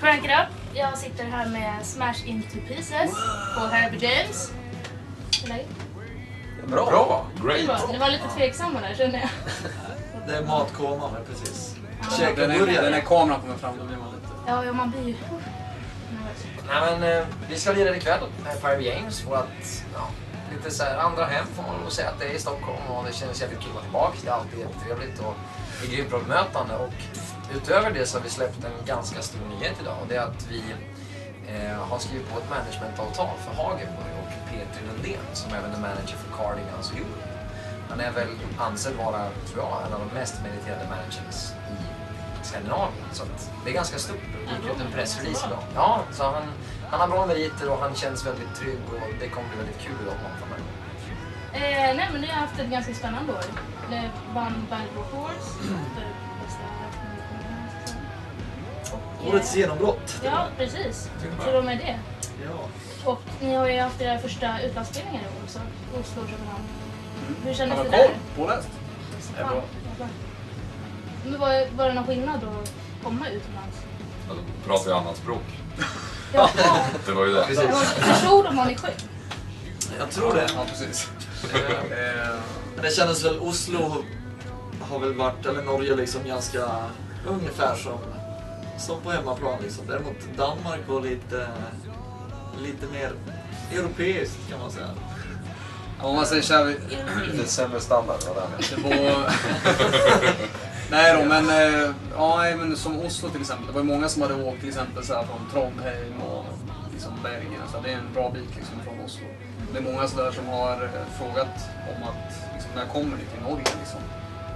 Crank it up. Jag sitter här med Smash Into Pieces på Herbie James. Hur är läget? Bra. Bra. Det Great. bra. Ni var lite tveksamma där känner jag. Det är matkoma, men precis. Ja. Käka Den är, den burgare. är kameran kommer fram, då blir man lite... Ja, ja man blir ju... Nej, men, eh, vi ska lira ikväll Fire Games. Vårt ja, lite så här andra hem får man nog säga att det är i Stockholm och det känns jävligt kul att vara tillbaka. Det är alltid jättetrevligt och det är grymt bra bemötande. Och utöver det så har vi släppt en ganska stor nyhet idag och det är att vi eh, har skrivit på ett managementavtal för Hagenburg och Petri Lundén som även är manager för Cardigans och Europe. Han är väl ansedd vara, tror jag, en av de mest meriterade managers i Skandinavien. Så att det är ganska stort. Det gick ut en pressrelease idag. Ja, så han, han har bra meriter och han känns väldigt trygg och det kommer bli väldigt kul att jobba med honom framöver. Eh, nej men ni har haft ett ganska spännande år. Ni vann Battle of Wars för bästa Och, eh, Årets genombrott. Ja, precis. Så de är det. Ja. Och ni har ju haft era första utlandsspelningar i år också. Oslo och Köpenhamn. Hur kändes det där? koll? Påläst? Det är bra. Men var, var det någon skillnad att komma utomlands? Ja, då pratar jag annat språk. Jaha, Det var ju det. Precis. förstod de vad ni sjöng? Jag tror det. Ja, precis. Eh, Men det kändes väl, Oslo har väl varit, eller Norge liksom ganska ungefär som, som på hemmaplan liksom. Däremot Danmark var lite, lite mer europeiskt kan man säga. Ja, Om man säger så här, Lite sämre standard var det var... Nej då, men, eh, ja, men som Oslo till exempel. Det var ju många som hade åkt till exempel så här från Trondheim och liksom Bergen. Så det är en bra bit liksom från Oslo. Det är många sådär som har eh, frågat om att liksom, när kommer ni till Norge liksom.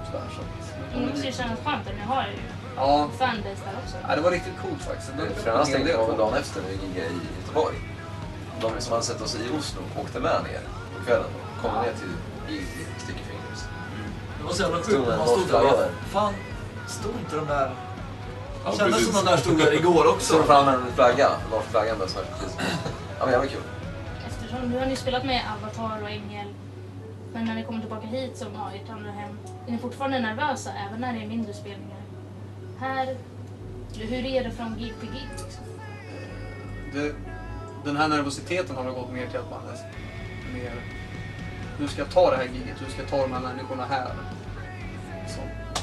Sådär, så att, Det måste ju kännas skönt att ni har ju Ja, fanbase där också. ja, det var riktigt coolt faktiskt. Det, tänket var väl dagen efter när vi giggade i Göteborg. De som hade sett oss i Oslo åkte med ner på kvällen och kom ner till i Sticky Fingers. Det var så jävla Stod sjukt. en Man stod där och flagga bara, där. fan, stod inte de där... Ja, kändes precis. som de där stod där igår Så också. de fram en flagga, norsk flagga med svart precis. Ja men var kul. Eftersom nu har ni spelat med Avatar och Ängel. Men när ni kommer tillbaka hit som ja, ert andra hem. Är ni fortfarande nervösa även när det är mindre spelningar? Här, hur är det från gig till gig? Liksom? det, den här nervositeten har väl gått mer till att man är mer... Hur ska jag ta det här giget? Hur ska jag ta de här människorna här? Så,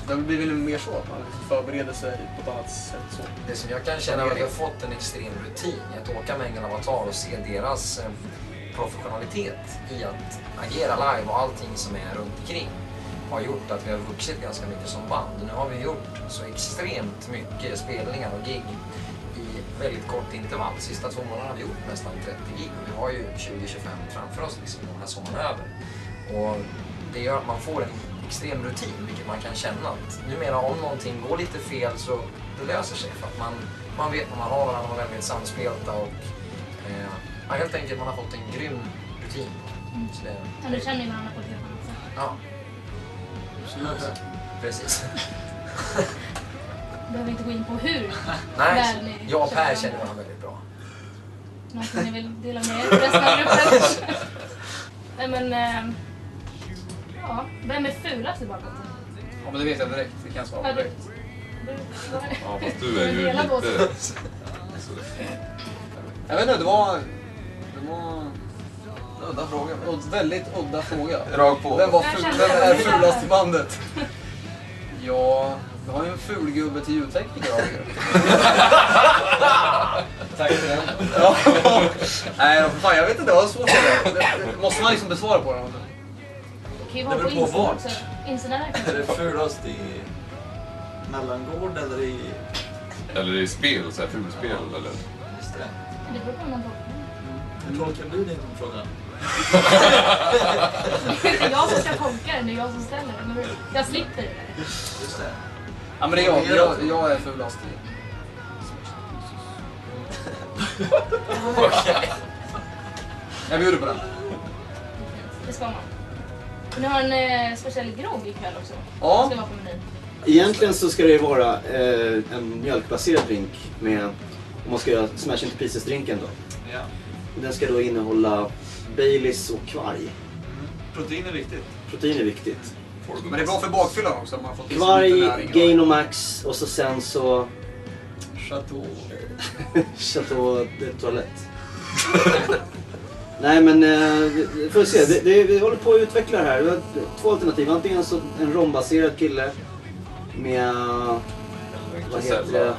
det blir väl mer så att man liksom förbereder sig på ett annat sätt. Så. Det som jag kan känna är att vi har fått en extrem rutin i att åka med Engel Avatar och se deras eh, professionalitet i att agera live och allting som är runt omkring har gjort att vi har vuxit ganska mycket som band. Nu har vi gjort så extremt mycket spelningar och gig väldigt kort intervall. Sista två månaderna har vi gjort nästan 30 gig och vi har ju 20-25 framför oss liksom, när den här sommaren är över. Och det gör att man får en extrem rutin, vilket man kan känna att numera om någonting går lite fel så det löser sig för att man, man vet vad man har varandra, man är väldigt samspelta och eh, ja, helt enkelt man har fått en grym rutin. Så det, Ja, nu känner ni varandra på ett helt annat sätt. ja, precis. Behöver inte gå in på hur. Nej, väl ni jag och Per känner varandra väldigt bra. Någonting ni vill dela med er resten av gruppen? Nej men... ehm, ja, vem är fulast i bandet? Ja, men det vet jag direkt. Det kan jag svara på direkt. Ja, fast du är ju lite... Jag vet inte, det var... Det var Udda fråga. en väldigt udda fråga. Rakt på. Vem, var ful, vem det. är fulast i bandet? Ja, vi har ju en ful gubbe till ljudtekniker har ju. Tack för den. Ja. Nej, fan, jag vet inte. Det var svårt. Det, det måste man liksom besvara på den. Det beror på vart. Är det fulast i mellangård eller i... Eller i spel, så här fulspel eller? Just det. Det beror på hur man tolkar Hur tolkar du din fråga? det. Det är jag som ska tolka den, det är jag som ställer den. Jag slipper det där. Just det. Ja, men det är jag. Jag, jag är fulast i. Jag bjuder på den. Det ska man. Ni har en eh, speciell grogg ikväll också. Ja. Ska vara på menyn. Egentligen så ska det ju vara eh, en mjölkbaserad drink med, om man ska göra smash into pieces-drinken då. Ja. Den ska då innehålla Baileys och kvarg. Protein är viktigt. Protein är viktigt. Men det är bra för bakfyllan också. Man får lite Kvarg. Gainomax och så sen så Chateau. Chateau de Toilette. Nej men, eh, får se. Det, det, vi håller på att utveckla det här. Vi har två alternativ. Antingen så en rombaserad kille med, vad heter det?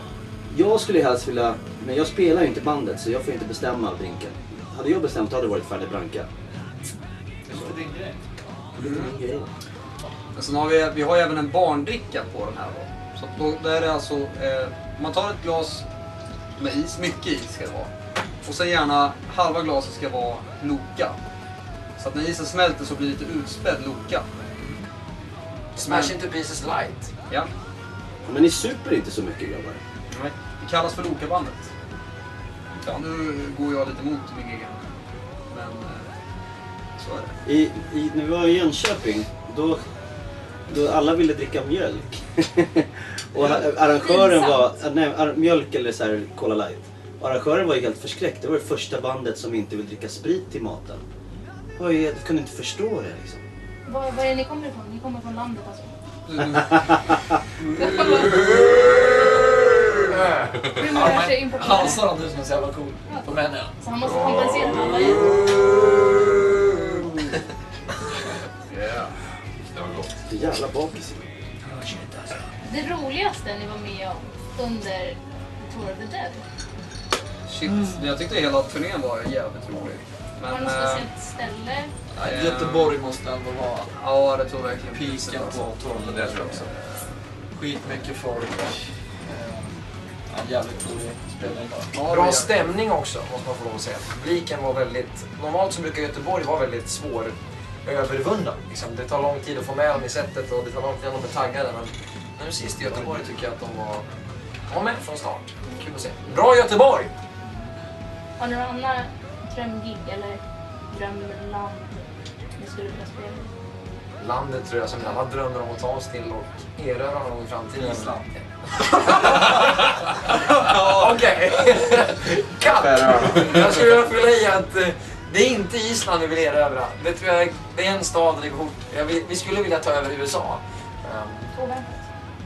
Jag skulle helst vilja, men jag spelar ju inte bandet så jag får inte bestämma drinken. Hade jag bestämt hade det varit Färdig Branca. Det är din grej. Det är min grej. Men sen har vi, vi har ju även en barndricka på den här då. Så då, där är det alltså, eh, man tar ett glas med is, mycket is ska det vara. Och sen gärna halva glaset ska vara Loka. Så att när isen smälter så blir det lite utspädd Loka. Smash into pieces light. Ja, Men ni super inte så mycket grabbar. det kallas för Lokabandet. Ja, nu går jag lite mot min egen. Men eh, så är det. I, i, när vi var i Jönköping, då, då alla ville dricka mjölk. och arrangören var, nej, mjölk eller så här Cola light. Och arrangören var ju helt förskräckt. Det var det första bandet som inte vill dricka sprit till maten. Ju- jag kunde inte förstå det liksom. Var, var är ni kommer ifrån? Ni kommer från landet alltså? Mm. Hur man rör sig in på Han nu som är så jävla cool. På män ja. Så han måste kompensera alla Så jävla bakis. Det roligaste ni var med om under Tour of the Dead? Shit, jag tyckte hela turnén var jävligt rolig. Var Men... det något eh, speciellt ställe? eh, Göteborg måste ändå vara Ja, det tror jag verkligen alltså. på torv. Det tror jag också. Skitmycket folk. Eh, Ja, jävligt rolig spelning bara. Ja, det var Bra jävligt- stämning också, måste man få lov att säga. Publiken var väldigt... Normalt så brukar Göteborg vara väldigt svår övervunnen. Liksom, det tar lång tid att få med dem i sättet och det tar lång tid att de är taggade. Men nu sist i Göteborg tycker jag att de var, var med från start. Kul att se. Bra Göteborg! Har ni några andra drömgig eller drömland ni skulle vilja spela? Landet tror jag som alla drömmer om att ta oss till och erövra någon gång i framtiden. Island. Okej. Cut! Jag skulle vilja fylla i att eh, det är inte Island vi vill erövra. Det tror jag det är en stad. Jag vill, vi skulle vilja ta över USA. Um, Oväntat.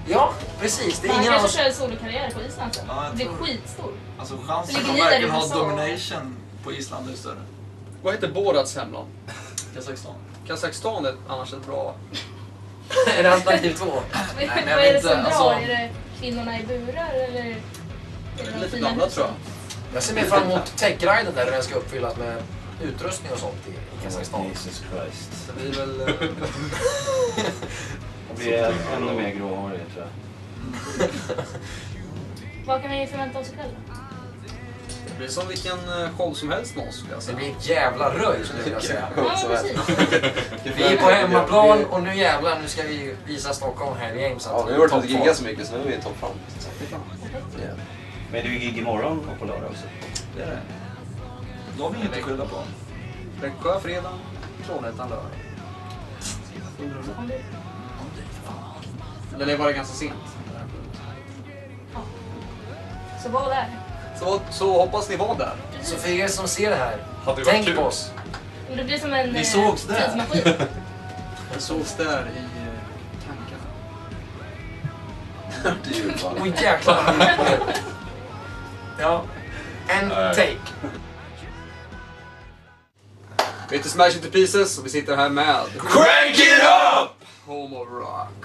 ja, precis. Det är ingen kanske kör solokarriär på Island sen. Ja, det är tror- skitstor. Alltså Så chansen att verkligen ha domination på Island är större. Vad heter Borats hemland? Kazakstan. Kazakstan är annars ett bra... är det alternativ två? men jag Vad är det som drar? alltså- Är det kvinnorna i burar eller? Är det de Lite blandat tror jag. Jag ser mer fram emot techriden där den ska uppfyllas med utrustning och sånt i, i Kazakstan. Jesus Christ. Det blir väl... eh, Det blir ännu mer gråhårig tror jag. Vad kan vi förvänta oss ikväll då? Det blir som vilken eh, show som helst med oss skulle jag Det säga. blir ett jävla röj skulle jag vilja säga. Ja, Så precis. Vi är på hemmaplan och nu jävlar, nu ska vi visa Stockholm här i Games Ja, vi vi har är och toppform. giggat så mycket så nu är vi i toppform. Ja. Men det är ju gig imorgon och på lördag också. Det är det. Då har vi inget att skylla på. Växjö fredag, Trollhättan lördag. Om du- Eller det var det ganska sent. Så var där. Så, så hoppas ni var där. Så för er som ser det här, Hade det tänk kul? på oss. Men Det blir som en Vi eh, sågs där. tidsmaskin. Jag sågs där i eh, tankarna. Det är ju bara... Oj jäklar. Ja. En take. Vi heter Smash Into Pieces och vi sitter här med Crank it up! Home of Rock.